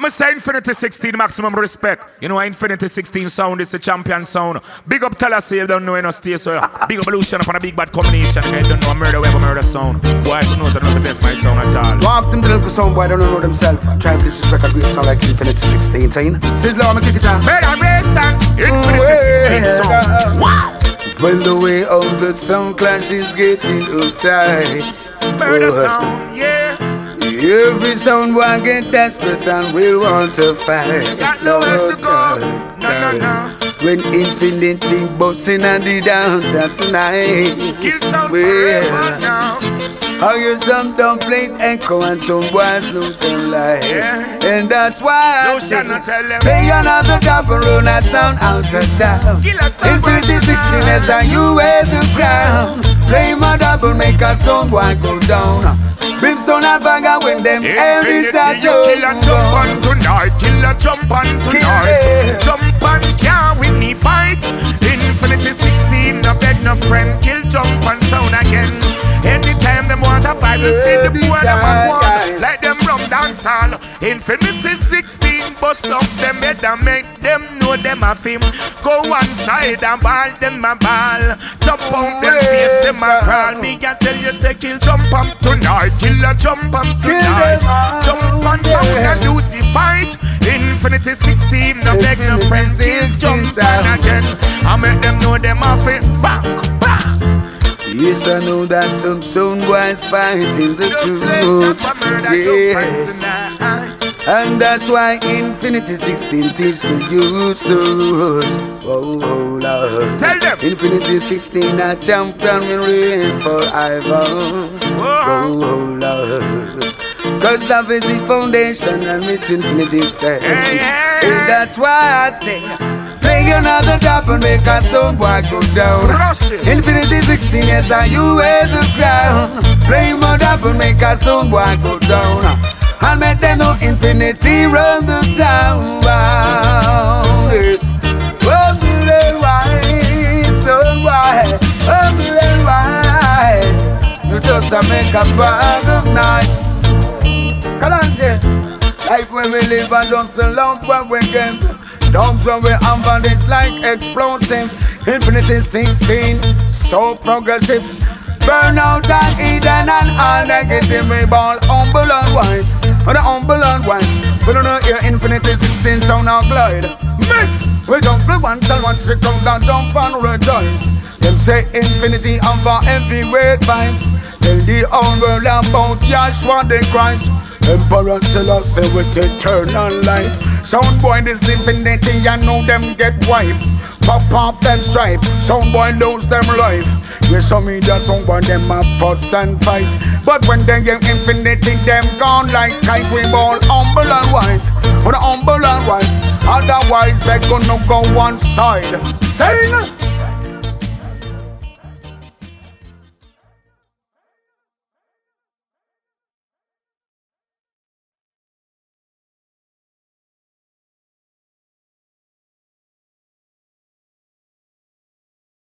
I'm going to say Infinity 16 maximum respect. You know, why Infinity 16 sound is the champion sound. Big up tell us you don't know enough stay so big evolution from a big bad combination. I don't know murder, we have a murder sound. Boy, who knows I don't know the best my sound at all. Walk them the little sound boy, don't know themselves. Try to disrespect a great sound like Infinity 16. Sizzla, I'm gonna kick it down. Murder race and Infinity 16 sound. Wow! When the way of the sound clash is getting uptight. Murder sound, yeah. Every sound will get desperate and will want to fight. Got nowhere to go. Oh, no, no, no. When infinity busting and the dance at tonight. Kill sound well, forever now. How you some don't play echo and some boys lose their life. Yeah. And that's why no I say, not tell them. Play another run that sound out of town. Infinity 16 as I you wear the crown. Play my double make a song boy go down. Brimstone and bagger when them every start you kill a jump on tonight, kill a jump on tonight. Jump on can't win me fight. Infinity 16, no beg no friend, kill dance hall. Infinity 16 bust up them head and make them know them a film. Go one side and ball them a ball. Jump on them face them a crawl. Me can tell you say kill jump up tonight. Kill a jump up tonight. Jump on sound and lose the fight. Infinity 16 no beg no friends jump on again. I make them know them a fit Back, bang Yes, I know that some sound boys fighting the truth. Yes. And that's why Infinity 16 teach the youth the roots. Oh, oh, Lord. Tell them. Infinity 16 a champion will reign forever. Oh, oh, Lord. Cause love is the foundation and it's infinity. Yeah, yeah, yeah. And that's why I say Play another drop and make a sound boy go down. Infinity 16, yes, are you wear the crown. Play more drop and make a sound boy go down. And make them know infinity run the town. It's one million so wide, one million wide. You just a make a bag of night. Kalanje, life when we live and don't so long for we Dogs when we have it's like explosive. Infinity 16, so progressive. Burn out and Eden and all negative. We ball humble and wise. On the humble and wise. We don't know your Infinity 16 sound now glide. Mix! We don't play one, tell one trick out and jump and rejoice. Them say infinity and for heavyweight vibes. Tell the whole world about Yahshua the Christ. Emperor Selassie with eternal life. Sound boy, this infinity, you know them get wiped. Pop off them stripe, sound boy lose them life. Yes, some me just sound boy them a fuss and fight. But when they get infinity, them gone like kite. We all humble and wise, but humble and wise. Otherwise, they gonna go one side. Sing.